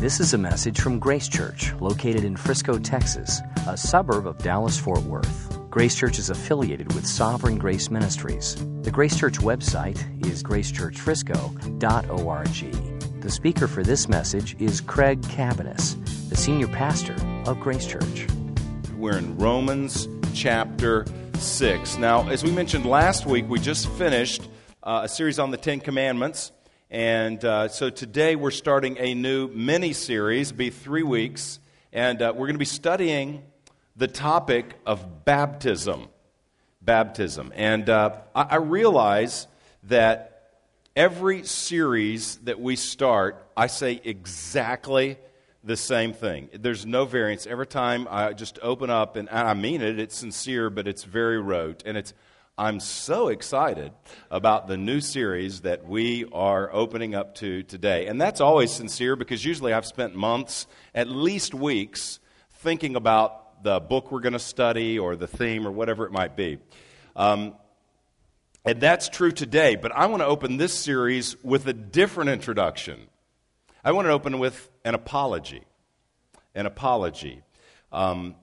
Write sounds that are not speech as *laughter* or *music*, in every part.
This is a message from Grace Church, located in Frisco, Texas, a suburb of Dallas Fort Worth. Grace Church is affiliated with Sovereign Grace Ministries. The Grace Church website is gracechurchfrisco.org. The speaker for this message is Craig Cabaniss, the senior pastor of Grace Church. We're in Romans chapter 6. Now, as we mentioned last week, we just finished uh, a series on the Ten Commandments. And uh, so today we're starting a new mini series, be three weeks, and uh, we're going to be studying the topic of baptism. Baptism. And uh, I, I realize that every series that we start, I say exactly the same thing. There's no variance. Every time I just open up, and I mean it, it's sincere, but it's very rote. And it's I'm so excited about the new series that we are opening up to today. And that's always sincere because usually I've spent months, at least weeks, thinking about the book we're going to study or the theme or whatever it might be. Um, and that's true today, but I want to open this series with a different introduction. I want to open with an apology. An apology. Um,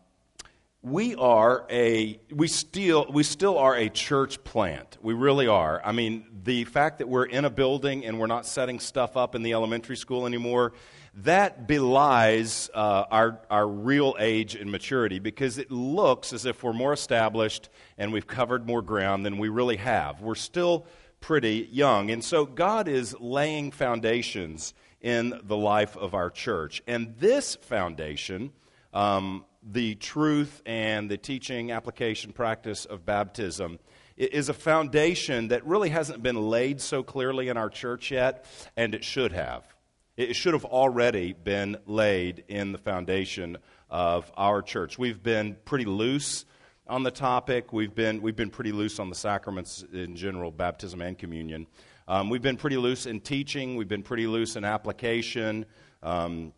we are a we still we still are a church plant. We really are. I mean the fact that we're in a building and we're not setting stuff up in the elementary school anymore that belies uh, our, our real age and maturity because it looks as if we're more established and we've covered more ground than we really have. We're still pretty young. And so god is laying foundations in the life of our church. And this foundation um, the truth and the teaching, application, practice of baptism is a foundation that really hasn't been laid so clearly in our church yet, and it should have. It should have already been laid in the foundation of our church. We've been pretty loose on the topic. We've been, we've been pretty loose on the sacraments in general, baptism and communion. Um, we've been pretty loose in teaching. We've been pretty loose in application. Um,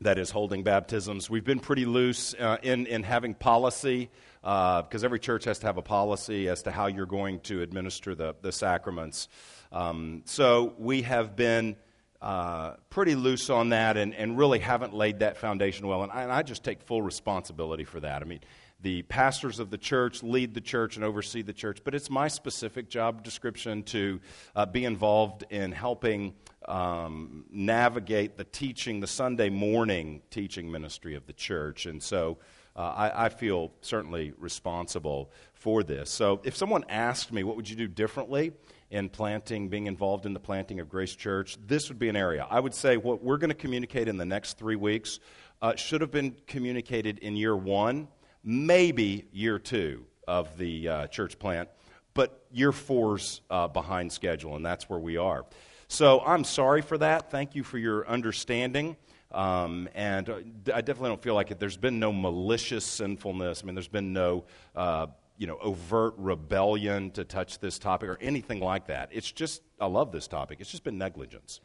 that is holding baptisms. We've been pretty loose uh, in, in having policy because uh, every church has to have a policy as to how you're going to administer the, the sacraments. Um, so we have been uh, pretty loose on that and, and really haven't laid that foundation well. And I, and I just take full responsibility for that. I mean, the pastors of the church lead the church and oversee the church, but it's my specific job description to uh, be involved in helping um, navigate the teaching, the Sunday morning teaching ministry of the church. And so uh, I, I, feel certainly responsible for this. So if someone asked me, what would you do differently in planting, being involved in the planting of Grace Church, this would be an area. I would say what we're going to communicate in the next three weeks uh, should have been communicated in year one, maybe year two of the uh, church plant, but year four's uh, behind schedule, and that's where we are. So I'm sorry for that. Thank you for your understanding. Um, and uh, I definitely don't feel like it. There's been no malicious sinfulness. I mean, there's been no, uh, you know, overt rebellion to touch this topic or anything like that. It's just, I love this topic. It's just been negligence.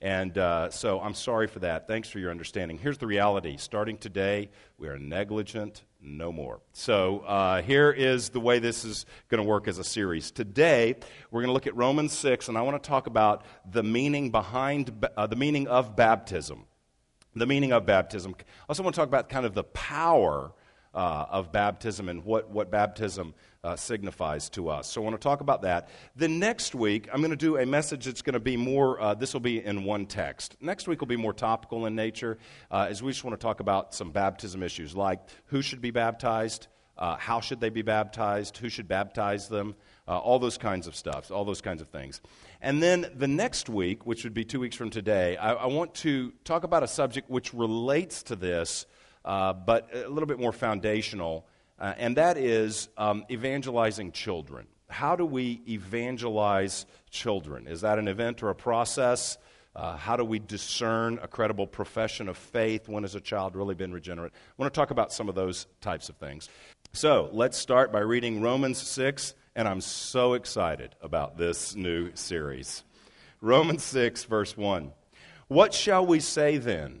And uh, so I'm sorry for that. Thanks for your understanding. Here's the reality starting today, we are negligent no more. So uh, here is the way this is going to work as a series. Today, we're going to look at Romans 6, and I want to talk about the meaning behind, uh, the meaning of baptism. The meaning of baptism. I also want to talk about kind of the power uh, of baptism and what, what baptism uh, signifies to us. So I want to talk about that. Then next week, I'm going to do a message that's going to be more, uh, this will be in one text. Next week will be more topical in nature, uh, as we just want to talk about some baptism issues like who should be baptized, uh, how should they be baptized, who should baptize them, uh, all those kinds of stuff, all those kinds of things. And then the next week, which would be two weeks from today, I, I want to talk about a subject which relates to this uh, but a little bit more foundational, uh, and that is um, evangelizing children. How do we evangelize children? Is that an event or a process? Uh, how do we discern a credible profession of faith? When has a child really been regenerate? I want to talk about some of those types of things. So let's start by reading Romans 6, and I'm so excited about this new series. Romans 6, verse 1. What shall we say then?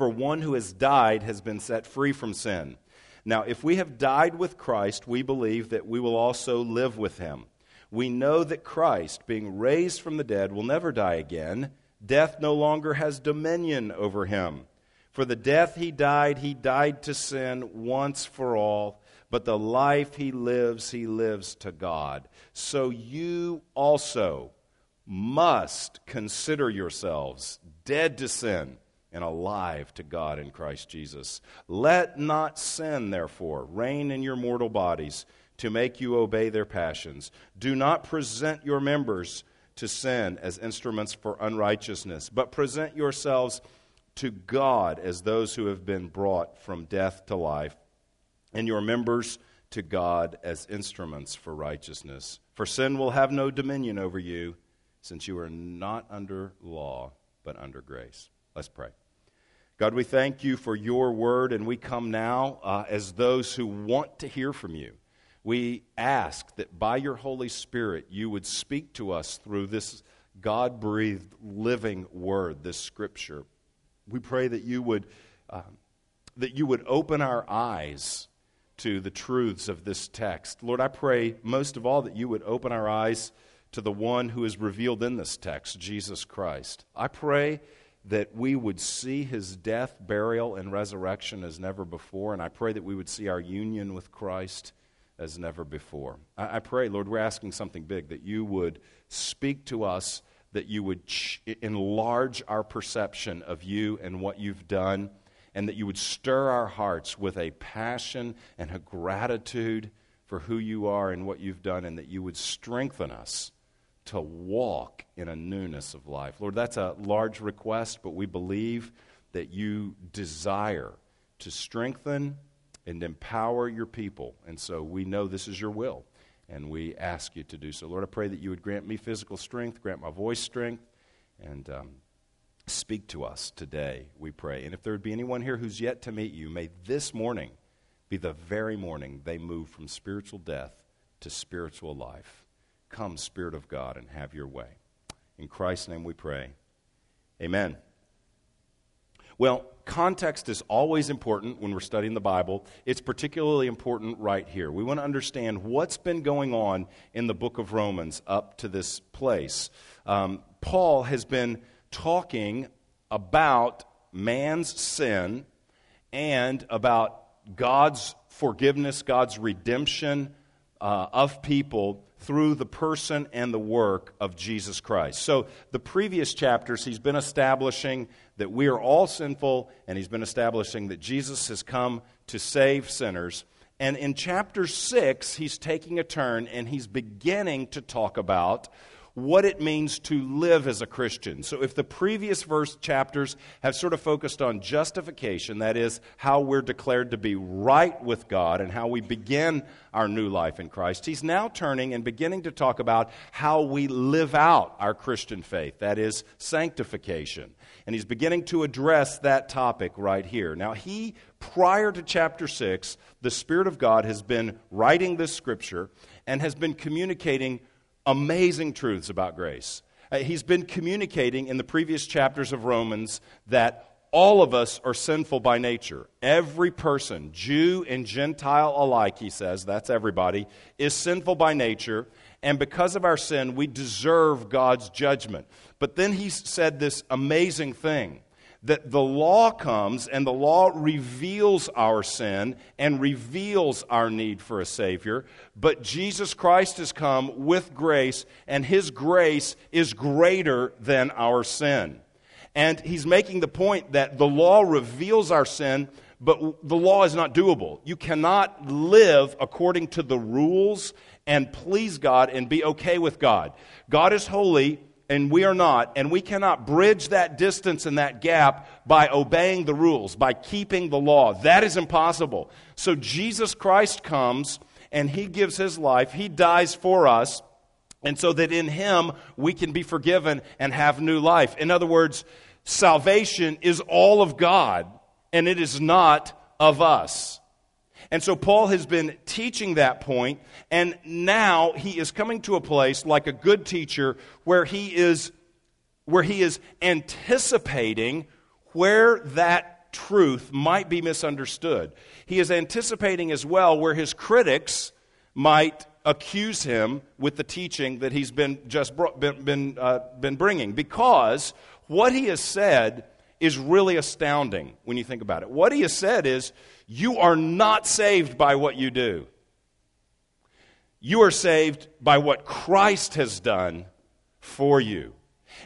For one who has died has been set free from sin. Now, if we have died with Christ, we believe that we will also live with him. We know that Christ, being raised from the dead, will never die again. Death no longer has dominion over him. For the death he died, he died to sin once for all, but the life he lives, he lives to God. So you also must consider yourselves dead to sin and alive to God in Christ Jesus. Let not sin, therefore, reign in your mortal bodies to make you obey their passions. Do not present your members to sin as instruments for unrighteousness, but present yourselves to God as those who have been brought from death to life, and your members to God as instruments for righteousness. For sin will have no dominion over you, since you are not under law, but under grace. Let's pray. God, we thank you for your word, and we come now uh, as those who want to hear from you. We ask that by your Holy Spirit you would speak to us through this God breathed living word, this scripture. We pray that you would, uh, that you would open our eyes to the truths of this text. Lord, I pray most of all that you would open our eyes to the one who is revealed in this text, Jesus Christ. I pray that we would see his death, burial, and resurrection as never before, and I pray that we would see our union with Christ as never before. I, I pray, Lord, we're asking something big, that you would speak to us that you would ch- enlarge our perception of you and what you've done, and that you would stir our hearts with a passion and a gratitude for who you are and what you've done, and that you would strengthen us to walk in a newness of life. Lord, that's a large request, but we believe that you desire to strengthen and empower your people. And so we know this is your will and we ask you to do so. Lord, I pray that you would grant me physical strength, grant my voice strength, and um, speak to us today, we pray. And if there would be anyone here who's yet to meet you, may this morning be the very morning they move from spiritual death to spiritual life. Come, Spirit of God, and have your way. In Christ's name we pray. Amen. Well, context is always important when we're studying the Bible. It's particularly important right here. We want to understand what's been going on in the book of Romans up to this place. Um, Paul has been talking about man's sin and about God's forgiveness, God's redemption uh, of people through the person and the work of Jesus Christ. So, the previous chapters, he's been establishing that we are all sinful, and he's been establishing that Jesus has come to save sinners. And in chapter 6, he's taking a turn and he's beginning to talk about what it means to live as a Christian. So, if the previous verse chapters have sort of focused on justification, that is, how we're declared to be right with God and how we begin our new life in Christ, he's now turning and beginning to talk about how we live out our Christian faith, that is, sanctification. And he's beginning to address that topic right here. Now, he, prior to chapter 6, the Spirit of God has been writing this scripture and has been communicating amazing truths about grace. Uh, he's been communicating in the previous chapters of Romans that all of us are sinful by nature. Every person, Jew and Gentile alike, he says, that's everybody, is sinful by nature. And because of our sin, we deserve God's judgment. But then he said this amazing thing that the law comes and the law reveals our sin and reveals our need for a Savior. But Jesus Christ has come with grace, and His grace is greater than our sin. And He's making the point that the law reveals our sin, but the law is not doable. You cannot live according to the rules and please God and be okay with God. God is holy and we are not, and we cannot bridge that distance and that gap by obeying the rules, by keeping the law. That is impossible. So Jesus Christ comes and he gives his life, he dies for us, and so that in him we can be forgiven and have new life. In other words, salvation is all of God, and it is not of us. And so Paul has been teaching that point, and now he is coming to a place like a good teacher where he is where he is anticipating where that truth might be misunderstood. He is anticipating as well where his critics might accuse him with the teaching that he's been just brought, been, been, uh, been bringing because what he has said is really astounding when you think about it. What he has said is, You are not saved by what you do. You are saved by what Christ has done for you.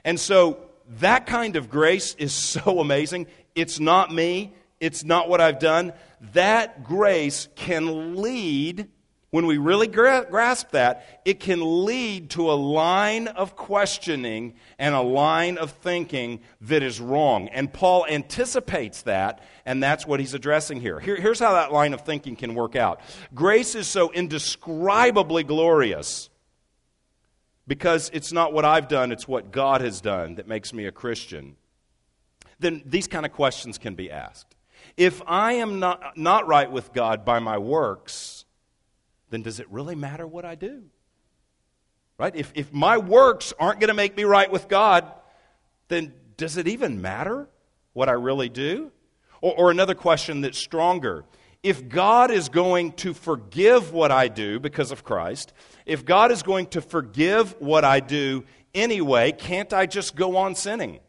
And so that kind of grace is *laughs* so amazing. It's not me, it's not what I've done. That grace can lead when we really gra- grasp that, it can lead to a line of questioning and a line of thinking that is wrong. And Paul anticipates that, and that's what he's addressing here. here. Here's how that line of thinking can work out grace is so indescribably glorious because it's not what I've done, it's what God has done that makes me a Christian. Then these kind of questions can be asked. If I am not, not right with God by my works, then does it really matter what I do? Right? If, if my works aren't going to make me right with God, then does it even matter what I really do? Or, or another question that's stronger. If God is going to forgive what I do because of Christ, if God is going to forgive what I do anyway, can't I just go on sinning?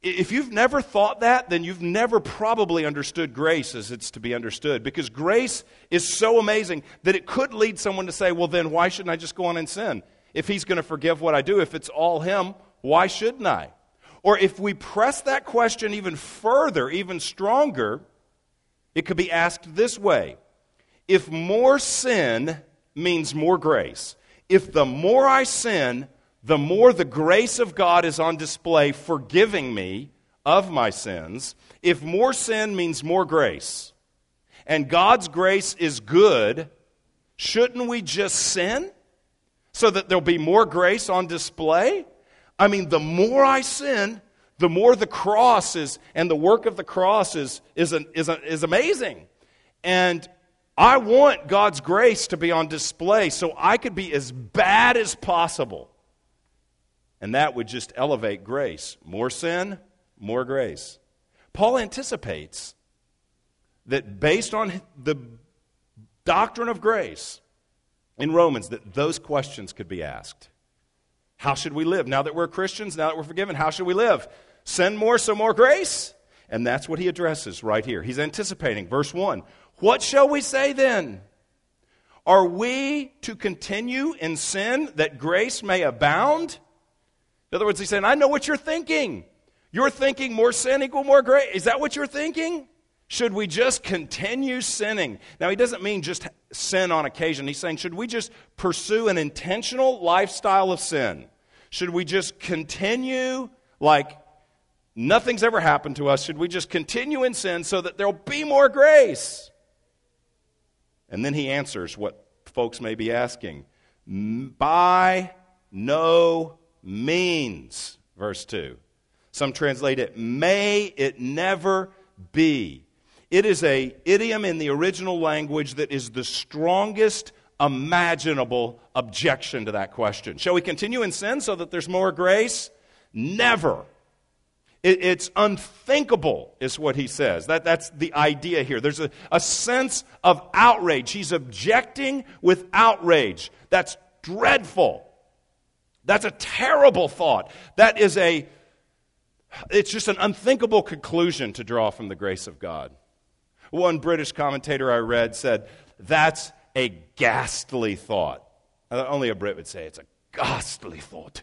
If you've never thought that, then you've never probably understood grace as it's to be understood. Because grace is so amazing that it could lead someone to say, well, then why shouldn't I just go on and sin? If he's going to forgive what I do, if it's all him, why shouldn't I? Or if we press that question even further, even stronger, it could be asked this way If more sin means more grace, if the more I sin, the more the grace of God is on display, forgiving me of my sins, if more sin means more grace, and God's grace is good, shouldn't we just sin so that there'll be more grace on display? I mean, the more I sin, the more the cross is, and the work of the cross is, is, an, is, is amazing. And I want God's grace to be on display so I could be as bad as possible and that would just elevate grace. More sin, more grace. Paul anticipates that based on the doctrine of grace in Romans, that those questions could be asked. How should we live? Now that we're Christians, now that we're forgiven, how should we live? Sin more, so more grace? And that's what he addresses right here. He's anticipating. Verse 1 What shall we say then? Are we to continue in sin that grace may abound? In other words, he's saying, I know what you're thinking. You're thinking more sin equal more grace. Is that what you're thinking? Should we just continue sinning? Now, he doesn't mean just sin on occasion. He's saying, should we just pursue an intentional lifestyle of sin? Should we just continue like nothing's ever happened to us? Should we just continue in sin so that there'll be more grace? And then he answers what folks may be asking by no means. Verse 2. Some translate it, may it never be. It is a idiom in the original language that is the strongest imaginable objection to that question. Shall we continue in sin so that there's more grace? Never. It, it's unthinkable, is what he says. That, that's the idea here. There's a, a sense of outrage. He's objecting with outrage. That's dreadful. That's a terrible thought. That is a, it's just an unthinkable conclusion to draw from the grace of God. One British commentator I read said, that's a ghastly thought. Uh, only a Brit would say it's a ghastly thought.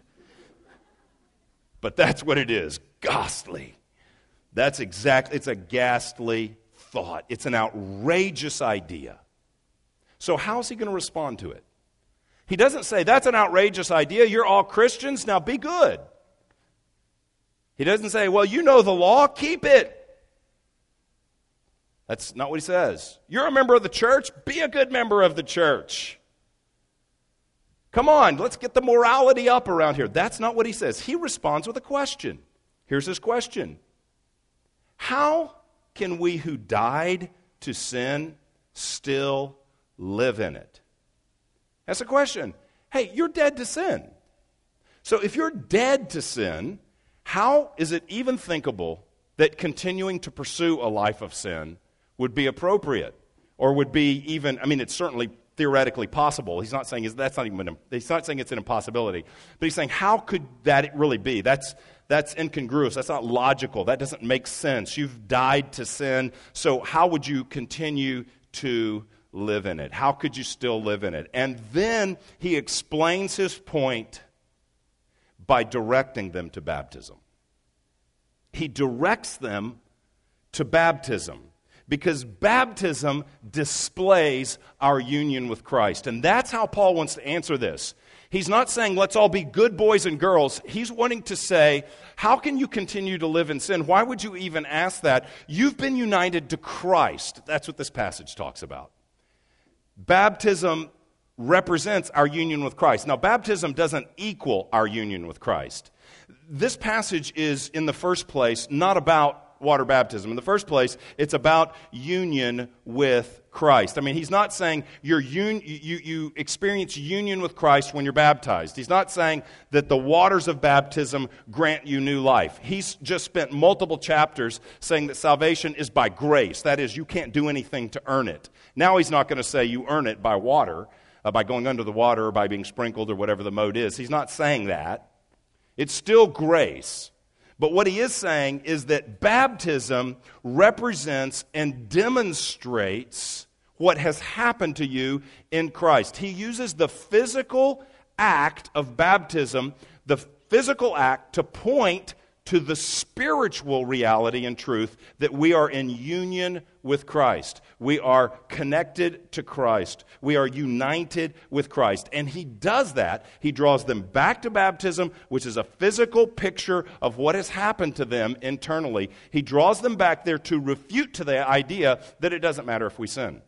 But that's what it is ghastly. That's exactly, it's a ghastly thought. It's an outrageous idea. So, how's he going to respond to it? He doesn't say, That's an outrageous idea. You're all Christians. Now be good. He doesn't say, Well, you know the law. Keep it. That's not what he says. You're a member of the church. Be a good member of the church. Come on, let's get the morality up around here. That's not what he says. He responds with a question. Here's his question How can we who died to sin still live in it? That's a question. Hey, you're dead to sin. So if you're dead to sin, how is it even thinkable that continuing to pursue a life of sin would be appropriate or would be even, I mean, it's certainly theoretically possible. He's not saying that's not even, he's not saying it's an impossibility, but he's saying how could that really be? That's, that's incongruous. That's not logical. That doesn't make sense. You've died to sin, so how would you continue to live in it? How could you still live in it? And then he explains his point by directing them to baptism. He directs them to baptism because baptism displays our union with Christ. And that's how Paul wants to answer this. He's not saying, let's all be good boys and girls. He's wanting to say, how can you continue to live in sin? Why would you even ask that? You've been united to Christ. That's what this passage talks about. Baptism represents our union with Christ. Now, baptism doesn't equal our union with Christ. This passage is, in the first place, not about water baptism. In the first place, it's about union with Christ. I mean, he's not saying you're un- you, you experience union with Christ when you're baptized. He's not saying that the waters of baptism grant you new life. He's just spent multiple chapters saying that salvation is by grace. That is, you can't do anything to earn it. Now he's not going to say you earn it by water, uh, by going under the water, or by being sprinkled, or whatever the mode is. He's not saying that. It's still grace. But what he is saying is that baptism represents and demonstrates what has happened to you in Christ. He uses the physical act of baptism, the physical act, to point to the spiritual reality and truth that we are in union with Christ. We are connected to Christ. We are united with Christ. And He does that. He draws them back to baptism, which is a physical picture of what has happened to them internally. He draws them back there to refute to the idea that it doesn't matter if we sin.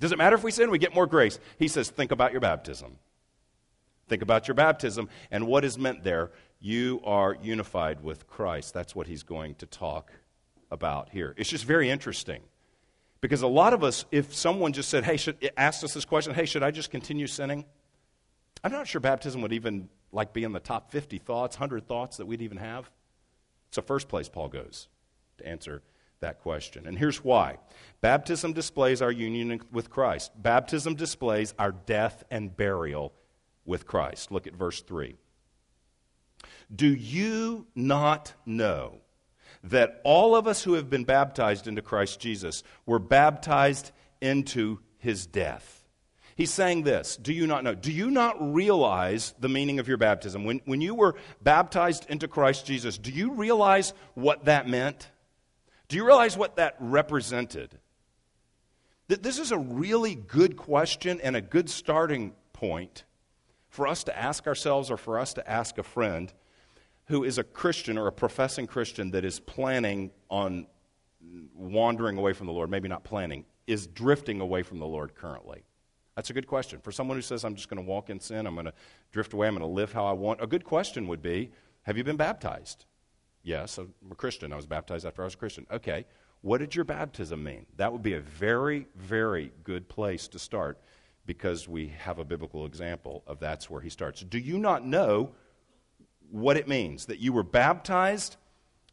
Does it matter if we sin? We get more grace. He says, think about your baptism. Think about your baptism and what is meant there you are unified with Christ. That's what he's going to talk about here. It's just very interesting. Because a lot of us, if someone just said, hey, should, asked us this question, hey, should I just continue sinning? I'm not sure baptism would even like be in the top 50 thoughts, 100 thoughts that we'd even have. It's the first place Paul goes to answer that question. And here's why baptism displays our union with Christ, baptism displays our death and burial with Christ. Look at verse 3. Do you not know that all of us who have been baptized into Christ Jesus were baptized into his death? He's saying this Do you not know? Do you not realize the meaning of your baptism? When, when you were baptized into Christ Jesus, do you realize what that meant? Do you realize what that represented? This is a really good question and a good starting point for us to ask ourselves or for us to ask a friend who is a Christian or a professing Christian that is planning on wandering away from the Lord, maybe not planning, is drifting away from the Lord currently? That's a good question. For someone who says, I'm just going to walk in sin, I'm going to drift away, I'm going to live how I want, a good question would be Have you been baptized? Yes, I'm a Christian. I was baptized after I was a Christian. Okay, what did your baptism mean? That would be a very, very good place to start because we have a biblical example of that's where he starts. Do you not know what it means that you were baptized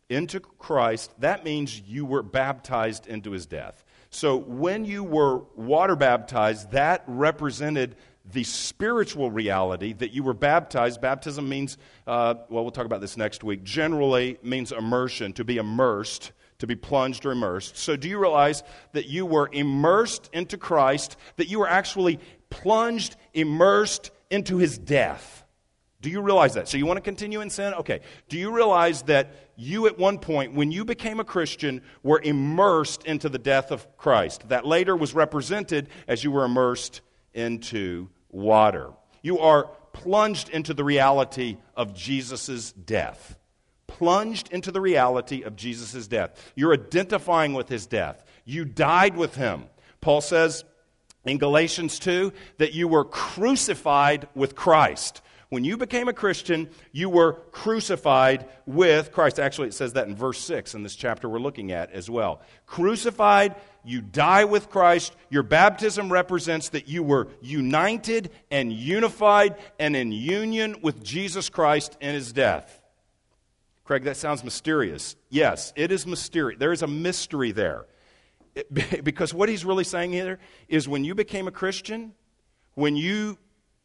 into Christ, that means you were baptized into his death. So when you were water baptized, that represented the spiritual reality that you were baptized. Baptism means, uh, well, we'll talk about this next week, generally means immersion, to be immersed, to be plunged or immersed. So do you realize that you were immersed into Christ, that you were actually plunged, immersed into his death? Do you realize that? So you want to continue in sin? Okay. Do you realize that you at one point, when you became a Christian, were immersed into the death of Christ. That later was represented as you were immersed into water. You are plunged into the reality of Jesus' death. Plunged into the reality of Jesus' death. You're identifying with his death. You died with him. Paul says in Galatians 2 that you were crucified with Christ. When you became a Christian, you were crucified with Christ. Actually, it says that in verse 6 in this chapter we're looking at as well. Crucified, you die with Christ. Your baptism represents that you were united and unified and in union with Jesus Christ in his death. Craig, that sounds mysterious. Yes, it is mysterious. There is a mystery there. It, *laughs* because what he's really saying here is when you became a Christian, when you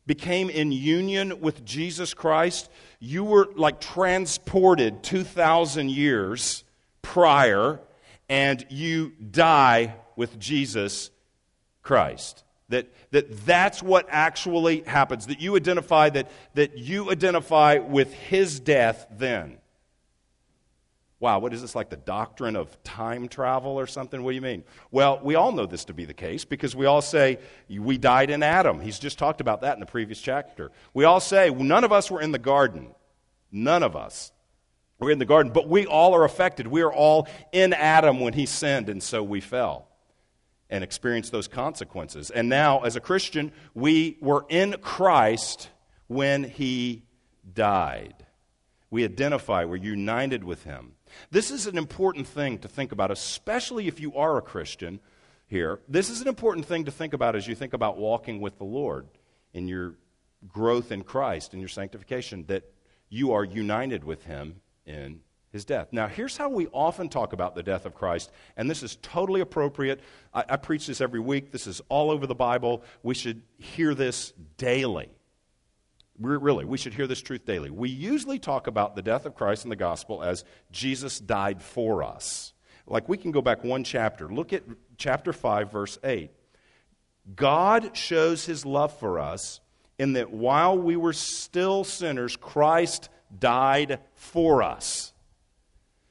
became in union with Jesus Christ, you were like transported 2,000 years prior, and you die with Jesus Christ. That, that that's what actually happens. That you identify that, that you identify with his death then. Wow, what is this like the doctrine of time travel or something? What do you mean? Well, we all know this to be the case because we all say we died in Adam. He's just talked about that in the previous chapter. We all say none of us were in the garden. None of us were in the garden, but we all are affected. We are all in Adam when he sinned, and so we fell and experienced those consequences. And now, as a Christian, we were in Christ when he died. We identify, we're united with him. This is an important thing to think about, especially if you are a Christian here. This is an important thing to think about as you think about walking with the Lord in your growth in Christ, in your sanctification, that you are united with Him in His death. Now, here's how we often talk about the death of Christ, and this is totally appropriate. I, I preach this every week, this is all over the Bible. We should hear this daily. We're, really, we should hear this truth daily. We usually talk about the death of Christ in the gospel as Jesus died for us. Like we can go back one chapter. Look at chapter 5, verse 8. God shows his love for us in that while we were still sinners, Christ died for us.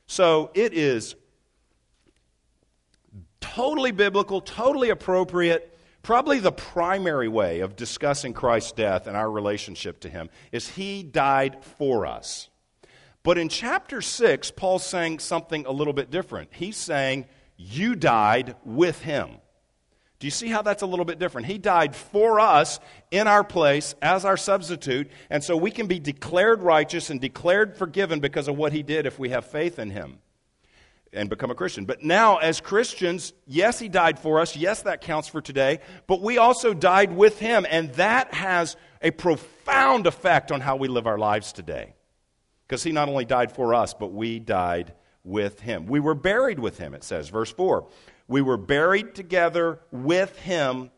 So it is totally biblical, totally appropriate Probably the primary way of discussing Christ's death and our relationship to him is he died for us. But in chapter 6, Paul's saying something a little bit different. He's saying, You died with him. Do you see how that's a little bit different? He died for us in our place as our substitute, and so we can be declared righteous and declared forgiven because of what he did if we have faith in him and become a Christian. But now, as Christians, yes, He died for us. Yes, that counts for today. But we also died with Him, and that has a profound effect on how we live our lives today. Because He not only died for us, but we died with Him. We were buried with Him, it says, verse 4. We were buried together with Him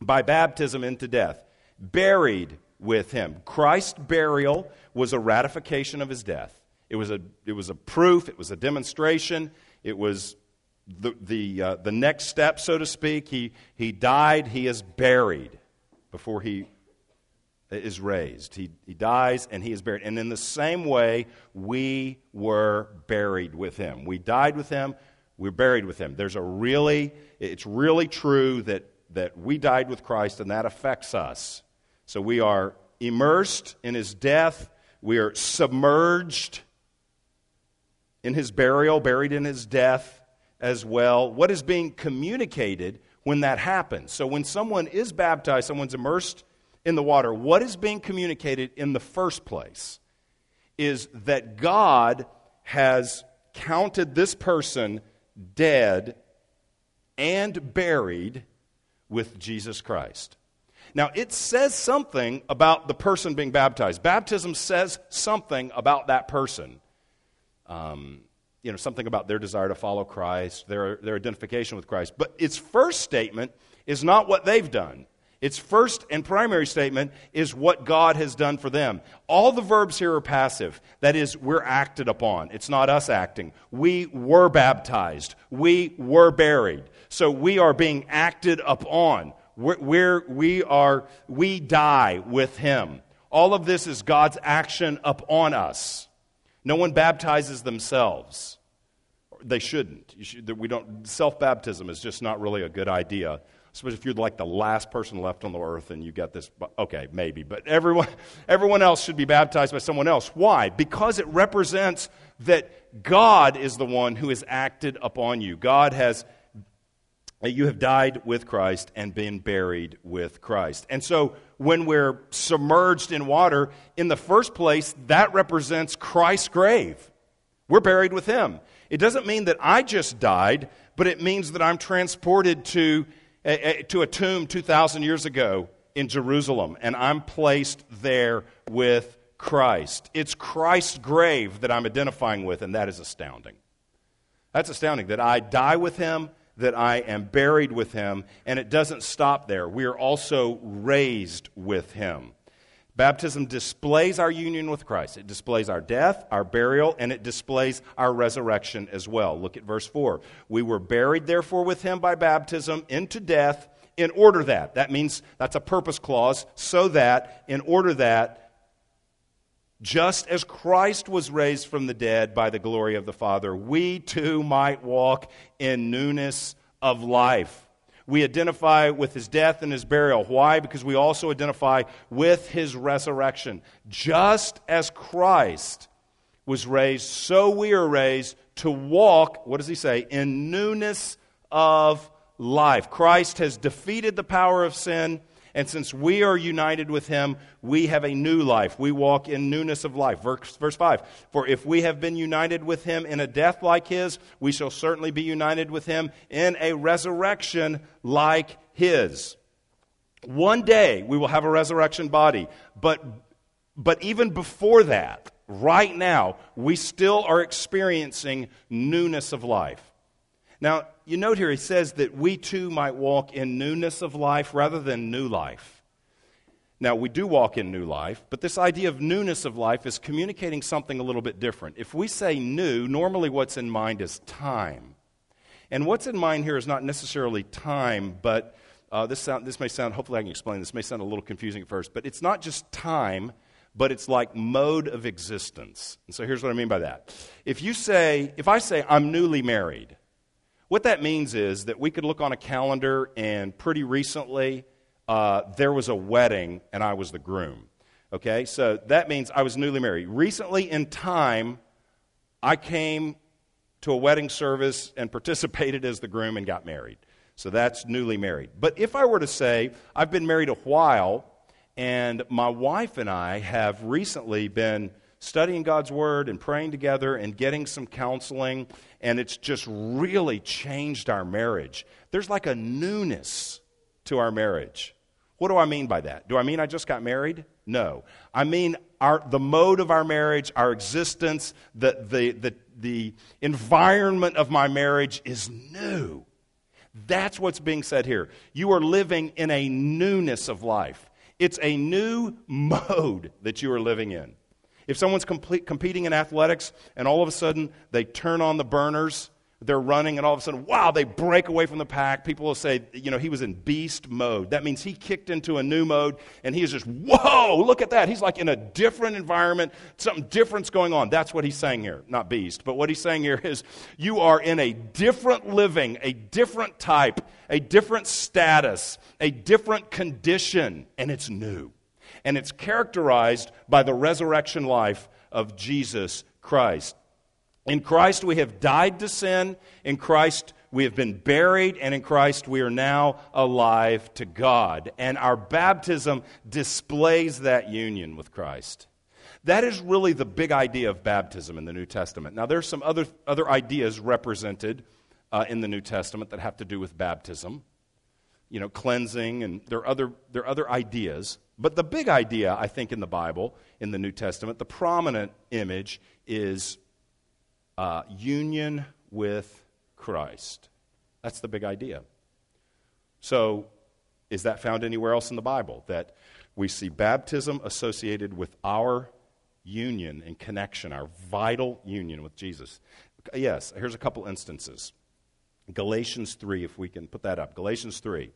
by baptism into death. Buried with Him. Christ's burial was a ratification of His death. It was a, it was a proof, it was a demonstration, it was the, the, uh, the next step, so to speak. He, he died, he is buried before he is raised. He, he dies and he is buried. And in the same way, we were buried with him. We died with him, we're buried with him. There's a really, it's really true that, that we died with Christ and that affects us. So we are immersed in his death, we are submerged in his burial, buried in his death as well. What is being communicated when that happens? So, when someone is baptized, someone's immersed in the water, what is being communicated in the first place is that God has counted this person dead and buried with Jesus Christ. Now, it says something about the person being baptized. Baptism says something about that person um, you know, something about their desire to follow Christ, their, their identification with Christ. But its first statement is not what they've done. Its first and primary statement is what God has done for them. All the verbs here are passive. That is, we're acted upon. It's not us acting. We were baptized. We were buried. So we are being acted upon. We're, we're, we are, we die with Him. All of this is God's action upon us. No one baptizes themselves. They shouldn't. Should, we don't, self-baptism is just not really a good idea especially if you're like the last person left on the earth and you get this okay maybe but everyone *laughs* everyone else should be baptized by someone else why because it represents that god is the one who has acted upon you god has you have died with Christ and been buried with Christ. And so when we're submerged in water, in the first place, that represents Christ's grave. We're buried with him. It doesn't mean that I just died, but it means that I'm transported to eh, eh, to a tomb 2,000 years ago in Jerusalem, and I'm placed there with Christ. It's Christ's grave that I'm identifying with, and that is astounding. That's astounding that I die with him, that I am buried with him, and it doesn't stop there. We are also raised with him. Baptism displays our union with Christ. It displays our death, our burial, and it displays our resurrection as well. Look at verse 4. We were buried, therefore, with him by baptism into death, in order that. That means that's a purpose clause, so that, in order that, just as Christ was raised from the dead by the glory of the Father, we too might walk in newness of life. We identify with his death and his burial. Why? Because we also identify with his resurrection. Just as Christ was raised, so we are raised to walk, what does he say? In newness of life. Christ has defeated the power of sin and since we are united with him, we have a new life. We walk in newness of life. Verse, verse 5 For if we have been united with him in a death like his, we shall certainly be united with him in a resurrection like his. One day we will have a resurrection body, but, but even before that, right now, we still are experiencing newness of life. Now, you note here he says that we too might walk in newness of life rather than new life. Now, we do walk in new life, but this idea of newness of life is communicating something a little bit different. If we say new, normally what's in mind is time. And what's in mind here is not necessarily time, but uh, this, sound, this may sound, hopefully I can explain this, may sound a little confusing at first, but it's not just time, but it's like mode of existence. And so here's what I mean by that. If you say, if I say, I'm newly married, what that means is that we could look on a calendar and pretty recently uh, there was a wedding and I was the groom. Okay, so that means I was newly married. Recently in time, I came to a wedding service and participated as the groom and got married. So that's newly married. But if I were to say, I've been married a while and my wife and I have recently been studying God's Word and praying together and getting some counseling, and it's just really changed our marriage. There's like a newness to our marriage. What do I mean by that? Do I mean I just got married? No. I mean our, the mode of our marriage, our existence, the, the, the, the environment of my marriage is new. That's what's being said here. You are living in a newness of life. It's a new mode that you are living in. If someone's complete, competing in athletics and all of a sudden they turn on the burners, they're running, and all of a sudden, wow, they break away from the pack, people will say, you know, he was in beast mode. That means he kicked into a new mode and he is just, whoa, look at that. He's like in a different environment, something different's going on. That's what he's saying here. Not beast, but what he's saying here is you are in a different living, a different type, a different status, a different condition, and it's new and it's characterized by the resurrection life of Jesus Christ. In Christ, we have died to sin. In Christ, we have been buried. And in Christ, we are now alive to God. And our baptism displays that union with Christ. That is really the big idea of baptism in the New Testament. Now, there are some other, other ideas represented uh, in the New Testament that have to do with baptism, you know, cleansing, and there are other, there are other ideas. But the big idea, I think, in the Bible, in the New Testament, the prominent image is uh, union with Christ. That's the big idea. So, is that found anywhere else in the Bible? That we see baptism associated with our union and connection, our vital union with Jesus. Yes, here's a couple instances. Galatians 3, if we can put that up. Galatians 3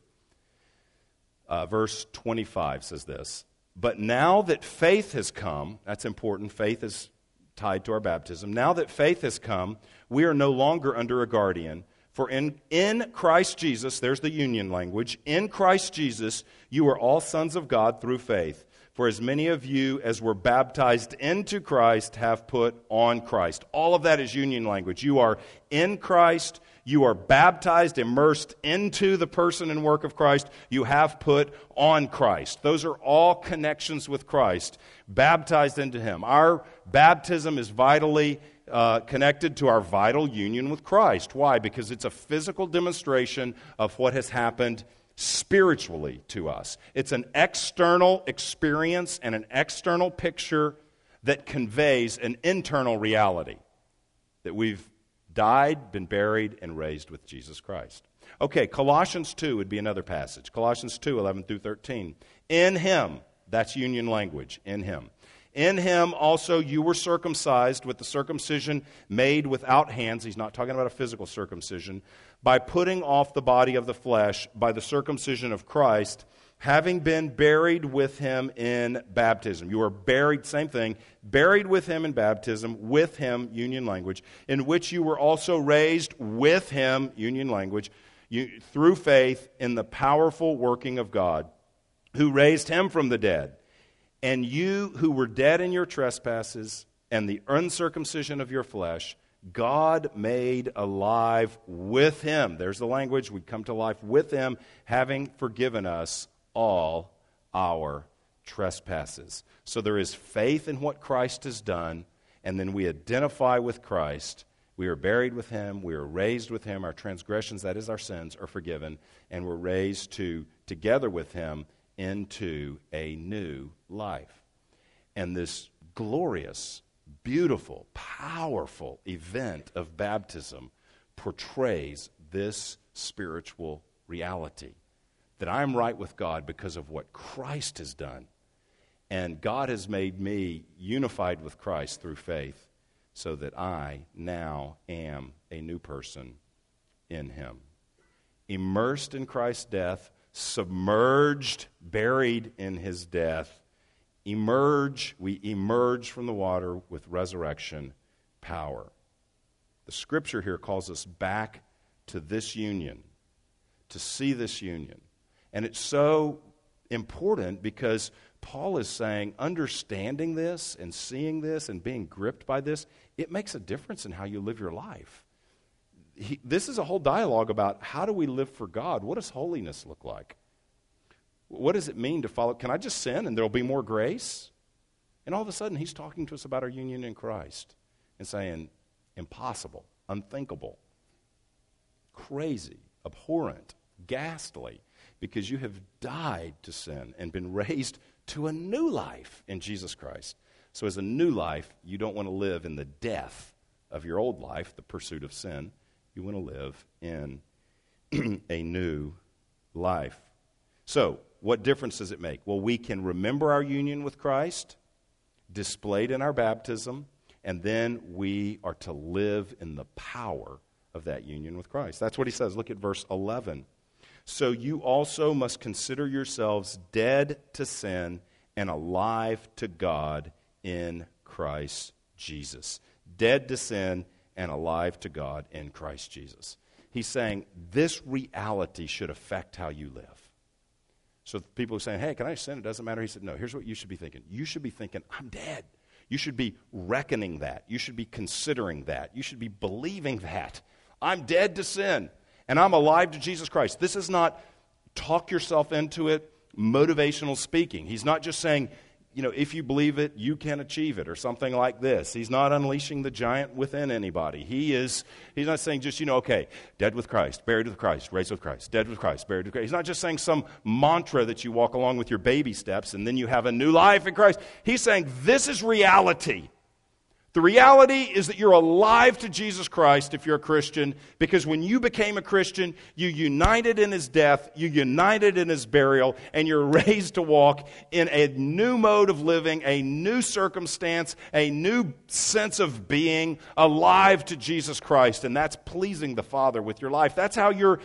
uh, verse 25 says this But now that faith has come, that's important. Faith is tied to our baptism. Now that faith has come, we are no longer under a guardian. For in, in Christ Jesus, there's the union language, in Christ Jesus, you are all sons of God through faith. For as many of you as were baptized into Christ have put on Christ. All of that is union language. You are in Christ. You are baptized, immersed into the person and work of Christ. You have put on Christ. Those are all connections with Christ, baptized into Him. Our baptism is vitally uh, connected to our vital union with Christ. Why? Because it's a physical demonstration of what has happened spiritually to us. It's an external experience and an external picture that conveys an internal reality that we've died, been buried, and raised with Jesus Christ. Okay, Colossians 2 would be another passage. Colossians 2 11 through 13. In him, that's union language, in him. In him also you were circumcised with the circumcision made without hands. He's not talking about a physical circumcision. By putting off the body of the flesh by the circumcision of Christ, having been buried with him in baptism. You are buried, same thing, buried with him in baptism, with him, union language, in which you were also raised with him, union language, you, through faith in the powerful working of God, who raised him from the dead and you who were dead in your trespasses and the uncircumcision of your flesh, God made alive with him. There's the language. We come to life with him, having forgiven us all our trespasses. So there is faith in what Christ has done, and then we identify with Christ. We are buried with him, we are raised with him, our transgressions, that is our sins, are forgiven, and we're raised to together with him into a new life. And this glorious, beautiful, powerful event of baptism portrays this spiritual reality that I'm right with God because of what Christ has done. And God has made me unified with Christ through faith so that I now am a new person in Him. Immersed in Christ's death, submerged, buried in his death, emerge, we emerge from the water with resurrection power. The scripture here calls us back to this union, to see this union. And it's so important because Paul is saying understanding this and seeing this and being gripped by this, it makes a difference in how you live your life he, this is a whole dialogue about how do we live for God? What does holiness look like? What does it mean to follow? Can I just sin and there'll be more grace? And all of a sudden, he's talking to us about our union in Christ and saying, impossible, unthinkable, crazy, abhorrent, ghastly, because you have died to sin and been raised to a new life in Jesus Christ. So, as a new life, you don't want to live in the death of your old life, the pursuit of sin. You want to live in *clears throat* a new life. So, what difference does it make? Well, we can remember our union with Christ, displayed in our baptism, and then we are to live in the power of that union with Christ. That's what he says. Look at verse 11. So you also must consider yourselves dead to sin and alive to God in Christ Jesus. Dead to sin and alive to God in Christ Jesus. He's saying this reality should affect how you live. So people are saying, hey, can I sin? It doesn't matter. He said, no, here's what you should be thinking. You should be thinking, I'm dead. You should be reckoning that. You should be considering that. You should be believing that. I'm dead to sin and I'm alive to Jesus Christ. This is not talk yourself into it, motivational speaking. He's not just saying, you know, if you believe it, you can achieve it, or something like this. He's not unleashing the giant within anybody. He is, he's not saying just, you know, okay, dead with Christ, buried with Christ, raised with Christ, dead with Christ, buried with Christ. He's not just saying some mantra that you walk along with your baby steps and then you have a new life in Christ. He's saying this is reality. The reality is that you're alive to Jesus Christ if you're a Christian, because when you became a Christian, you united in his death, you united in his burial, and you're *laughs* raised to walk in a new mode of living, a new circumstance, a new sense of being, alive to Jesus Christ. And that's pleasing the Father with your life. That's how you're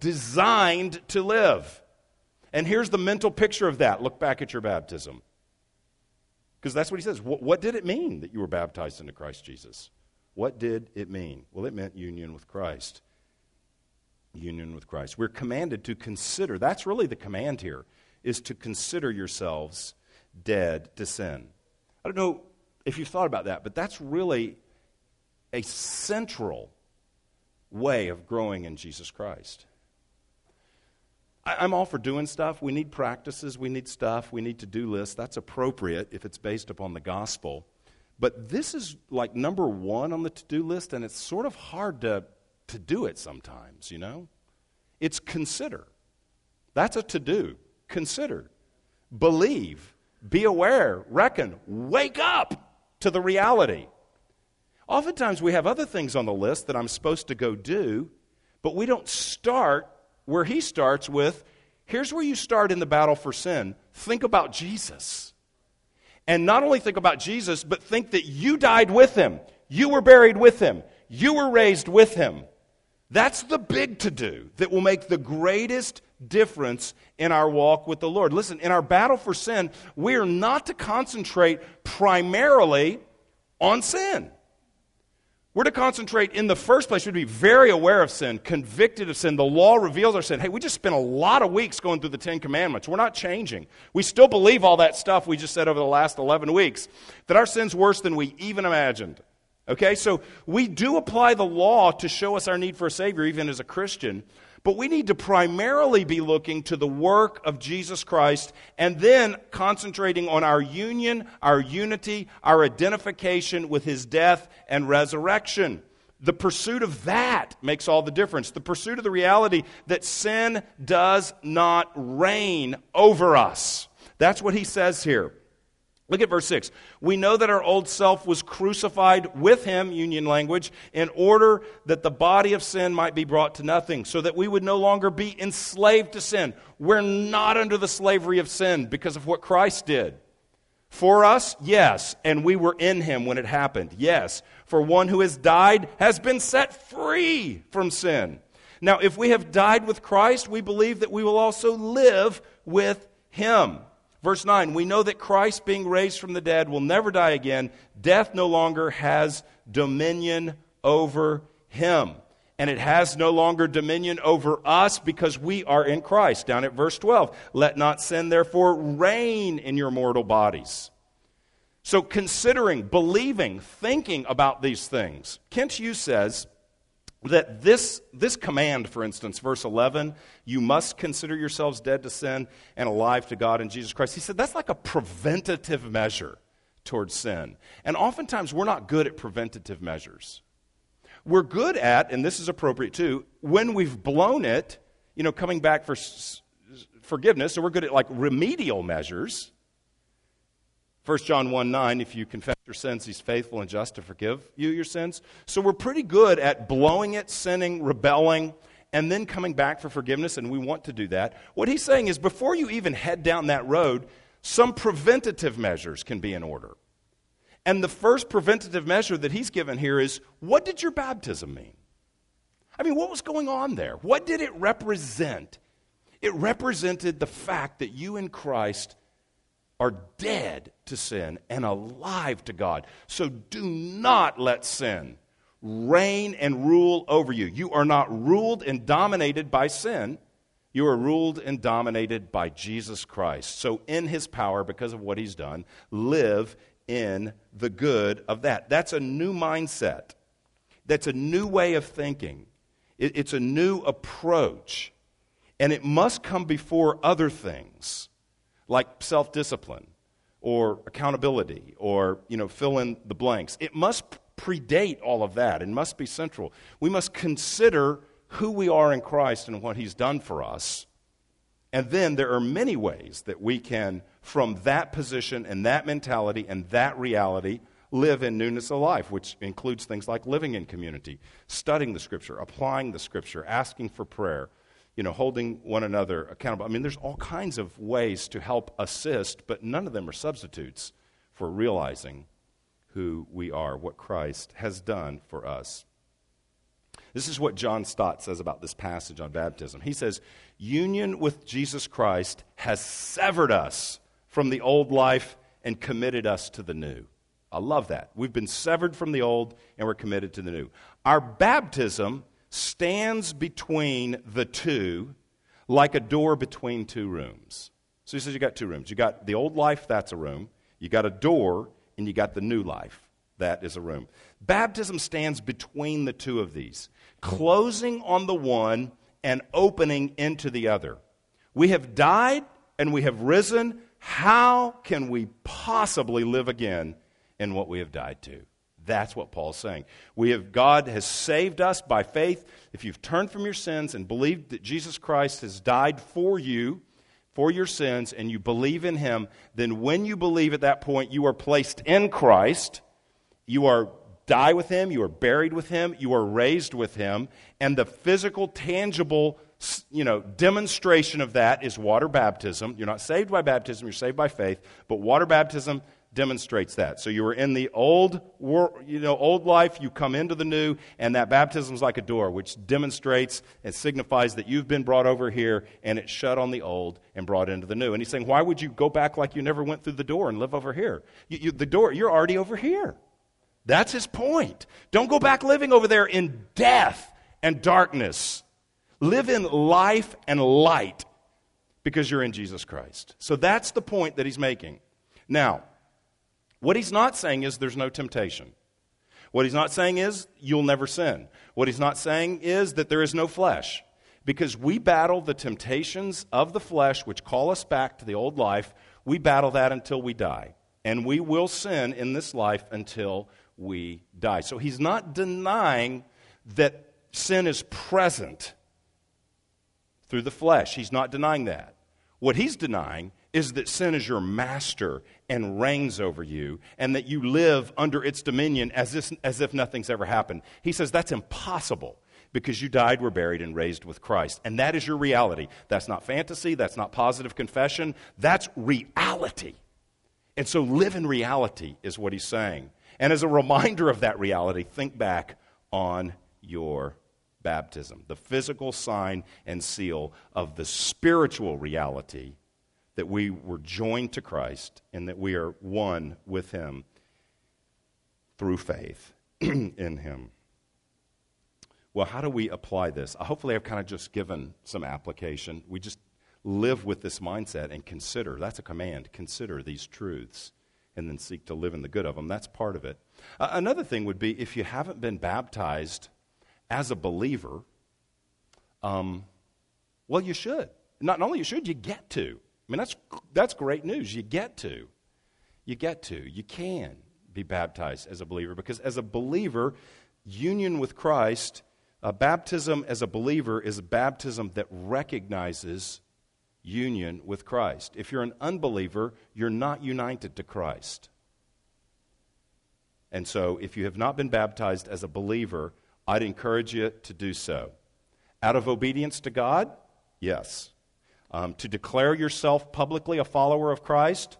designed to live. And here's the mental picture of that. Look back at your baptism. Because that's what he says. What, what did it mean that you were baptized into Christ Jesus? What did it mean? Well, it meant union with Christ. Union with Christ. We're commanded to consider. That's really the command here, is to consider yourselves dead to sin. I don't know if you've thought about that, but that's really a central way of growing in Jesus Christ. I'm all for doing stuff. We need practices, we need stuff, we need to do lists. That's appropriate if it's based upon the gospel. But this is like number one on the to do list, and it's sort of hard to, to do it sometimes, you know? It's consider. That's a to do. Consider. Believe. Be aware. Reckon. Wake up to the reality. Oftentimes we have other things on the list that I'm supposed to go do, but we don't start where he starts with here's where you start in the battle for sin. Think about Jesus. And not only think about Jesus, but think that you died with him, you were buried with him, you were raised with him. That's the big to do that will make the greatest difference in our walk with the Lord. Listen, in our battle for sin, we are not to concentrate primarily on sin. We're to concentrate in the first place, we're to be very aware of sin, convicted of sin. The law reveals our sin. Hey, we just spent a lot of weeks going through the Ten Commandments. We're not changing. We still believe all that stuff we just said over the last 11 weeks, that our sin's worse than we even imagined. Okay, so we do apply the law to show us our need for a Savior, even as a Christian. But we need to primarily be looking to the work of Jesus Christ and then concentrating on our union, our unity, our identification with his death and resurrection. The pursuit of that makes all the difference. The pursuit of the reality that sin does not reign over us. That's what he says here. Look at verse 6. We know that our old self was crucified with him, union language, in order that the body of sin might be brought to nothing, so that we would no longer be enslaved to sin. We're not under the slavery of sin because of what Christ did. For us, yes, and we were in him when it happened, yes. For one who has died has been set free from sin. Now, if we have died with Christ, we believe that we will also live with him. Verse 9, we know that Christ, being raised from the dead, will never die again. Death no longer has dominion over him. And it has no longer dominion over us because we are in Christ. Down at verse 12, let not sin therefore reign in your mortal bodies. So, considering, believing, thinking about these things, Kent Hughes says, that this, this command, for instance, verse 11, you must consider yourselves dead to sin and alive to God in Jesus Christ. He said that's like a preventative measure towards sin. And oftentimes we're not good at preventative measures. We're good at, and this is appropriate too, when we've blown it, you know, coming back for forgiveness, so we're good at like remedial measures. 1 John 1 9, if you confess your sins, he's faithful and just to forgive you your sins. So we're pretty good at blowing it, sinning, rebelling, and then coming back for forgiveness, and we want to do that. What he's saying is before you even head down that road, some preventative measures can be in order. And the first preventative measure that he's given here is what did your baptism mean? I mean, what was going on there? What did it represent? It represented the fact that you in Christ are dead to sin and alive to God. So do not let sin reign and rule over you. You are not ruled and dominated by sin. You are ruled and dominated by Jesus Christ. So, in his power, because of what he's done, live in the good of that. That's a new mindset. That's a new way of thinking. it's a new approach. And it must come before other things like self discipline or accountability or, you know, fill in the blanks. It must predate all of that and must be central. We must consider who we are in Christ and what He's done for us. And then there are many ways that we can, from that position and that mentality and that reality, live in newness of life, which includes things like living in community, studying the Scripture, applying the Scripture, asking for prayer, you know, holding one another accountable. I mean, there's all kinds of ways to help assist, but none of them are substitutes for realizing who we are, what Christ has done for us. This is what John Stott says about this passage on baptism. He says, Union with Jesus Christ has severed us from the old life and committed us to the new. I love that. We've been severed from the old and we're committed to the new. Our baptism stands between the two like a door between two rooms. So he says you got two rooms. You got the old life, that's a room. You got a door, and you got the new life. That is a room. Baptism stands between the two of these, closing on the one and opening into the other. We have died and we have risen. How can we possibly live again in what we have died to? That's what Paul's saying. We have God has saved us by faith. If you've turned from your sins and believed that Jesus Christ has died for you, for your sins, and you believe in him, then when you believe at that point, you are placed in Christ. You are die with him, you are buried with him, you are raised with him, and the physical, tangible you know, demonstration of that is water baptism. You're not saved by baptism, you're saved by faith, but water baptism demonstrates that. So you were in the old, you know, old life, you come into the new, and that baptism is like a door, which demonstrates and signifies that you've been brought over here, and it's shut on the old and brought into the new. And he's saying, why would you go back like you never went through the door and live over here? You, you, the door, you're already over here. That's his point. Don't go back living over there in death and darkness. Live in life and light because you're in Jesus Christ. So that's the point that he's making. Now, what he's not saying is there's no temptation. What he's not saying is you'll never sin. What he's not saying is that there is no flesh. Because we battle the temptations of the flesh, which call us back to the old life, we battle that until we die. And we will sin in this life until we die. So he's not denying that sin is present through the flesh. He's not denying that. What he's denying is that sin is your master and reigns over you, and that you live under its dominion as if, as if nothing's ever happened. He says that's impossible because you died, were buried, and raised with Christ. And that is your reality. That's not fantasy, that's not positive confession, that's reality. And so live in reality is what he's saying. And as a reminder of that reality, think back on your baptism, the physical sign and seal of the spiritual reality that we were joined to Christ and that we are one with Him through faith *clears throat* in Him. Well, how do we apply this? Hopefully, I've kind of just given some application. We just live with this mindset and consider that's a command consider these truths and then seek to live in the good of them. That's part of it. Uh, another thing would be if you haven't been baptized as a believer, um, well, you should. Not only you should, you get to. I mean, that's, that's great news. You get to. You get to. You can be baptized as a believer because as a believer, union with Christ, a baptism as a believer is a baptism that recognizes union with Christ. If you're an unbeliever, you're not united to Christ. And so, if you have not been baptized as a believer, I'd encourage you to do so. Out of obedience to God? Yes. Um, to declare yourself publicly a follower of Christ?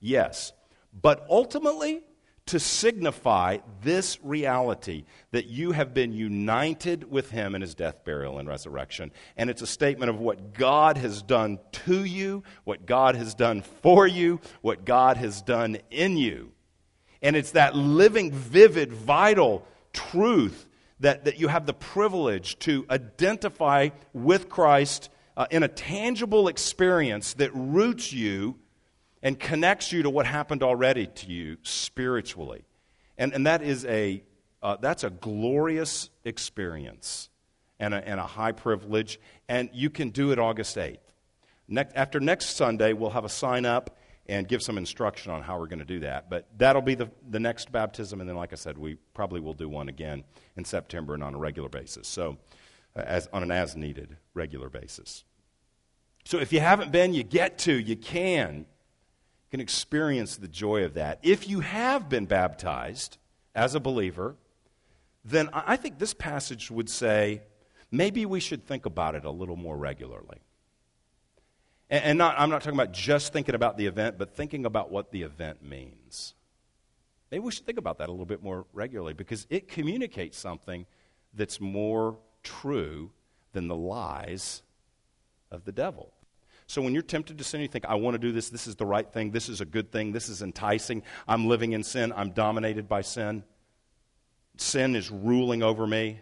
Yes. But ultimately, to signify this reality that you have been united with him in his death, burial, and resurrection. And it's a statement of what God has done to you, what God has done for you, what God has done in you. And it's that living, vivid, vital truth that, that you have the privilege to identify with Christ uh, in a tangible experience that roots you and connects you to what happened already to you spiritually. And, and that is a, uh, that's a glorious experience and a, and a high privilege. And you can do it August 8th. Next, after next Sunday, we'll have a sign up and give some instruction on how we're going to do that. But that'll be the, the next baptism. And then, like I said, we probably will do one again in September and on a regular basis. So, Uh, as, on an as needed regular basis. So, if you haven't been, you get to, you can can experience the joy of that. If you have been baptized as a believer, then I think this passage would say maybe we should think about it a little more regularly. And, not, I'm not talking about just thinking about the event, but thinking about what the event means. Maybe we should think about that a little bit more regularly because it communicates something that's more true than the lies of the devil. So when you're tempted to sin, you think, I want to do this, this is the right thing, this is a good thing, this is enticing, I'm living in sin, I'm dominated by sin, sin is ruling over me.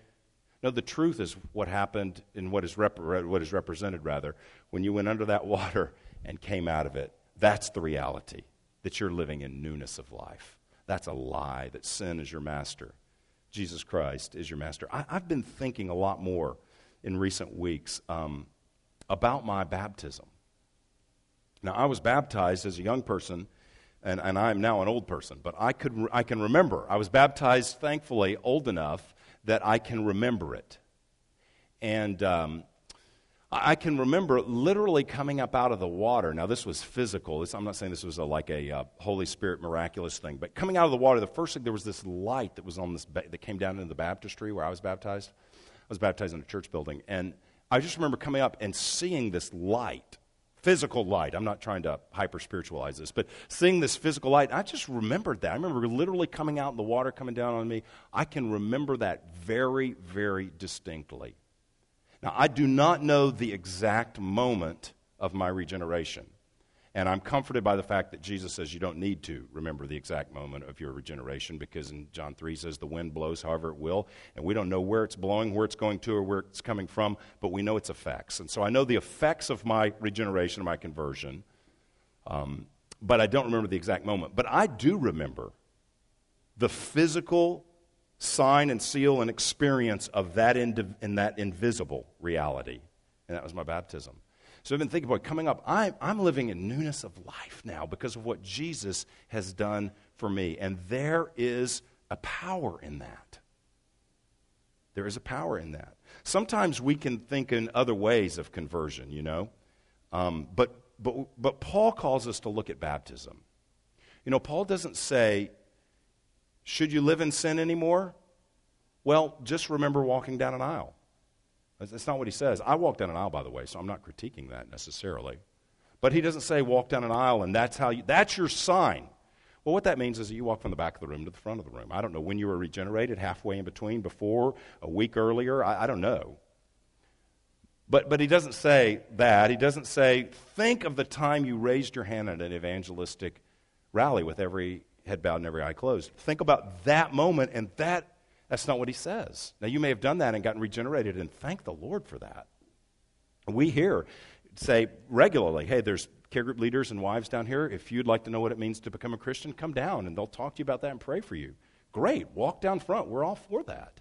No, the truth is what happened in what is, rep- what is represented, rather, when you went under that water and came out of it. That's the reality, that you're living in newness of life. That's a lie, that sin is your master. Jesus Christ is your master. I, have been thinking a lot more in recent weeks um, about my baptism. Now, I was baptized as a young person, and, and I'm now an old person, but I, could, I can remember. I was baptized, thankfully, old enough that I can remember it. And um, I can remember literally coming up out of the water. Now, this was physical. This, I'm not saying this was a, like a uh, Holy Spirit miraculous thing, but coming out of the water, the first thing, there was this light that was on this, ba- that came down into the baptistry where I was baptized. I was baptized in a church building. And I just remember coming up and seeing this light physical light. I'm not trying to hyper spiritualize this, but seeing this physical light, I just remembered that. I remember literally coming out in the water coming down on me. I can remember that very, very distinctly. Now, I do not know the exact moment of my regeneration. And I'm comforted by the fact that Jesus says you don't need to remember the exact moment of your regeneration because in John 3 says the wind blows however it will, and we don't know where it's blowing, where it's going to, or where it's coming from, but we know its effects. And so I know the effects of my regeneration, my conversion, um, but I don't remember the exact moment. But I do remember the physical sign and seal and experience of that in, that invisible reality, and that was my baptism. So I've been thinking about coming up. I'm, I'm living in newness of life now because of what Jesus has done for me. And there is a power in that. There is a power in that. Sometimes we can think in other ways of conversion, you know. Um, but, but, but Paul calls us to look at baptism. You know, Paul doesn't say, should you live in sin anymore? Well, just remember walking down an aisle. That's not what he says. I walk down an aisle, by the way, so I'm not critiquing that necessarily. But he doesn't say walk down an aisle and that's how you, that's your sign. Well, what that means is that you walk from the back of the room to the front of the room. I don't know when you were regenerated, halfway in between, before, a week earlier. I, I don't know. But, but he doesn't say that. He doesn't say, think of the time you raised your hand at an evangelistic rally with every head bowed and every eye closed. Think about that moment, and that that's not what he says. Now, you may have done that and gotten regenerated, and thank the Lord for that. We here say regularly, hey, there's care group leaders and wives down here. If you'd like to know what it means to become a Christian, come down and they'll talk to you about that and pray for you. Great. Walk down front. We're all for that.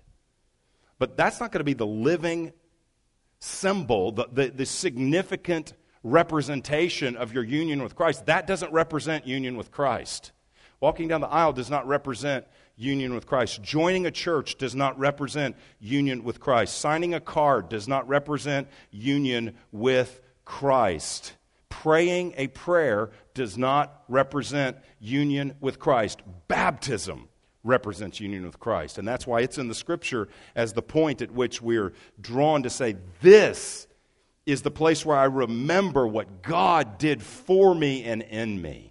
But that's not going to be the living symbol, the, the, the significant representation of your union with Christ. That doesn't represent union with Christ. Walking down the aisle does not represent union with Christ. Joining a church does not represent union with Christ. Signing a card does not represent union with Christ. Praying a prayer does not represent union with Christ. Baptism represents union with Christ. And that's why it's in the scripture as the point at which we're drawn to say, This is the place where I remember what God did for me and in me.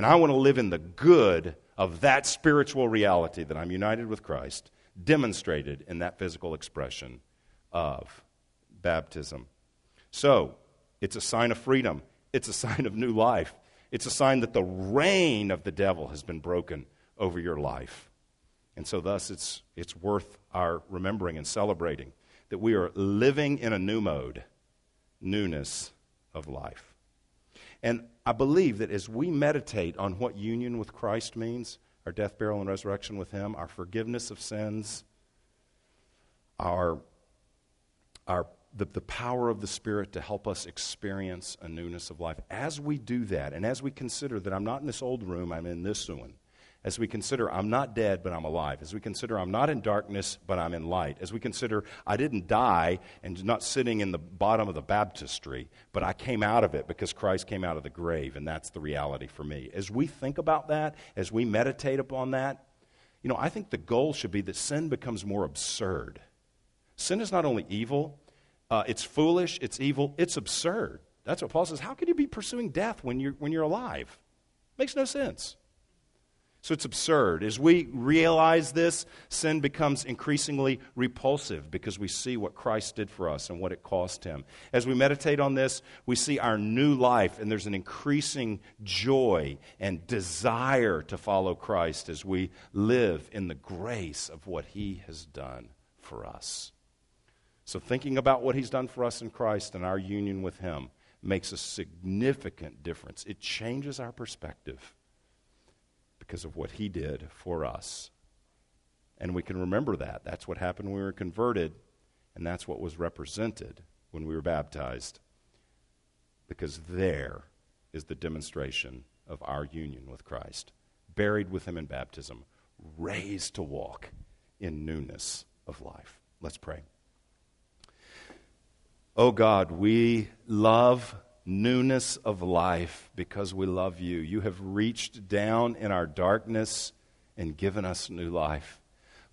And I want to live in the good of that spiritual reality that I'm united with Christ, demonstrated in that physical expression of baptism. So, it's a sign of freedom, it's a *laughs* sign of new life, it's a sign that the reign of the devil has been broken over your life. And so, thus, it's, it's worth our remembering and celebrating that we are living in a new mode, newness of life. And I believe that as we meditate on what union with Christ means, our death, burial, and resurrection with Him, our forgiveness of sins, our, our, the, the power of the Spirit to help us experience a newness of life, as we do that, and as we consider that I'm not in this old room, I'm in this one, as we consider I'm not dead, but I'm alive, as we consider I'm not in darkness, but I'm in light, as we consider I didn't die and not sitting in the bottom of the baptistry, but I came out of it because Christ came out of the grave, and that's the reality for me. As we think about that, as we meditate upon that, you know, I think the goal should be that sin becomes more absurd. Sin is not only evil, uh, it's foolish, it's evil, it's absurd. That's what Paul says. How can you be pursuing death when you're, when you're alive? Makes no sense. So it's absurd. As we realize this, sin becomes increasingly repulsive because we see what Christ did for us and what it cost him. As we meditate on this, we see our new life, and there's an increasing joy and desire to follow Christ as we live in the grace of what he has done for us. So, thinking about what he's done for us in Christ and our union with him makes a significant difference. It changes our perspective because of what he did for us. And we can remember that. That's what happened when we were converted, and that's what was represented when we were baptized. Because there is the demonstration of our union with Christ. Buried with him in baptism, raised to walk in newness of life. Let's pray. Oh God, we love newness of life because we love you. You have reached down in our darkness and given us new life.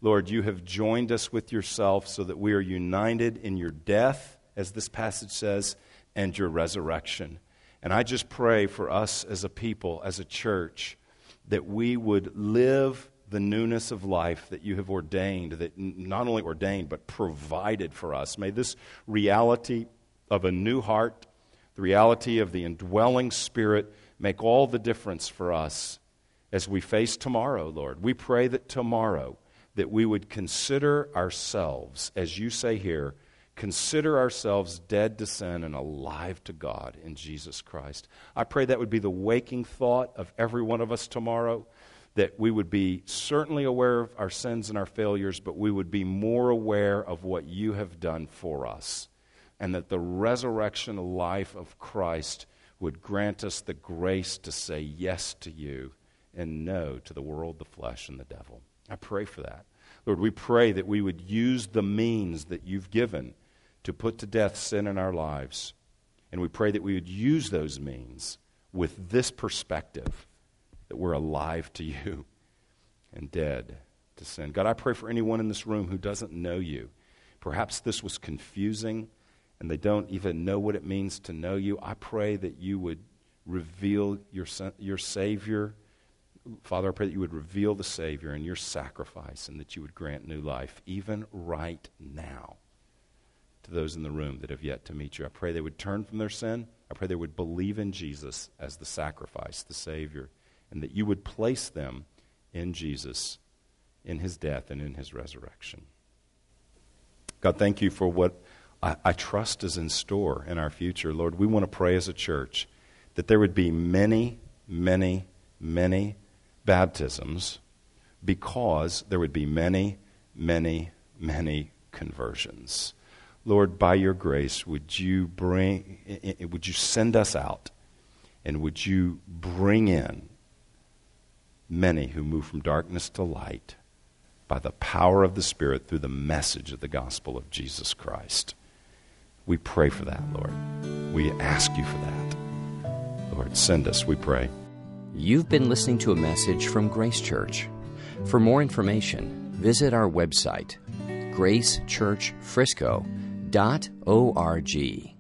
Lord, you have joined us with yourself so that we are united in your death, as this passage says, and your resurrection. And I just pray for us as a people, as a church, that we would live the newness of life that you have ordained, that not only ordained, but provided for us. May this reality of a new heart the reality of the indwelling Spirit make all the difference for us as we face tomorrow, Lord. We pray that tomorrow that we would consider ourselves, as you say here, consider ourselves dead to sin and alive to God in Jesus Christ. I pray that would be the waking thought of every one of us tomorrow, that we would be certainly aware of our sins and our failures, but we would be more aware of what you have done for us and that the resurrection life of Christ would grant us the grace to say yes to you and no to the world, the flesh, and the devil. I pray for that. Lord, we pray that we would use the means that you've given to put to death sin in our lives. And we pray that we would use those means with this perspective that we're alive to you and dead to sin. God, I pray for anyone in this room who doesn't know you. Perhaps this was confusing and they don't even know what it means to know you, I pray that you would reveal your, your Savior. Father, I pray that you would reveal the Savior and your sacrifice and that you would grant new life, even right now, to those in the room that have yet to meet you. I pray they would turn from their sin. I pray they would believe in Jesus as the sacrifice, the Savior, and that you would place them in Jesus, in his death, and in his resurrection. God, thank you for what I, trust is in store in our future. Lord, we want to pray as a church that there would be many, many, many baptisms because there would be many, many, many conversions. Lord, by your grace, would you bring, would you send us out and would you bring in many who move from darkness to light by the power of the Spirit through the message of the gospel of Jesus Christ? We pray for that, Lord. We ask you for that. Lord, send us, we pray. You've been listening to a message from Grace Church. For more information, visit our website, gracechurchfrisco.org.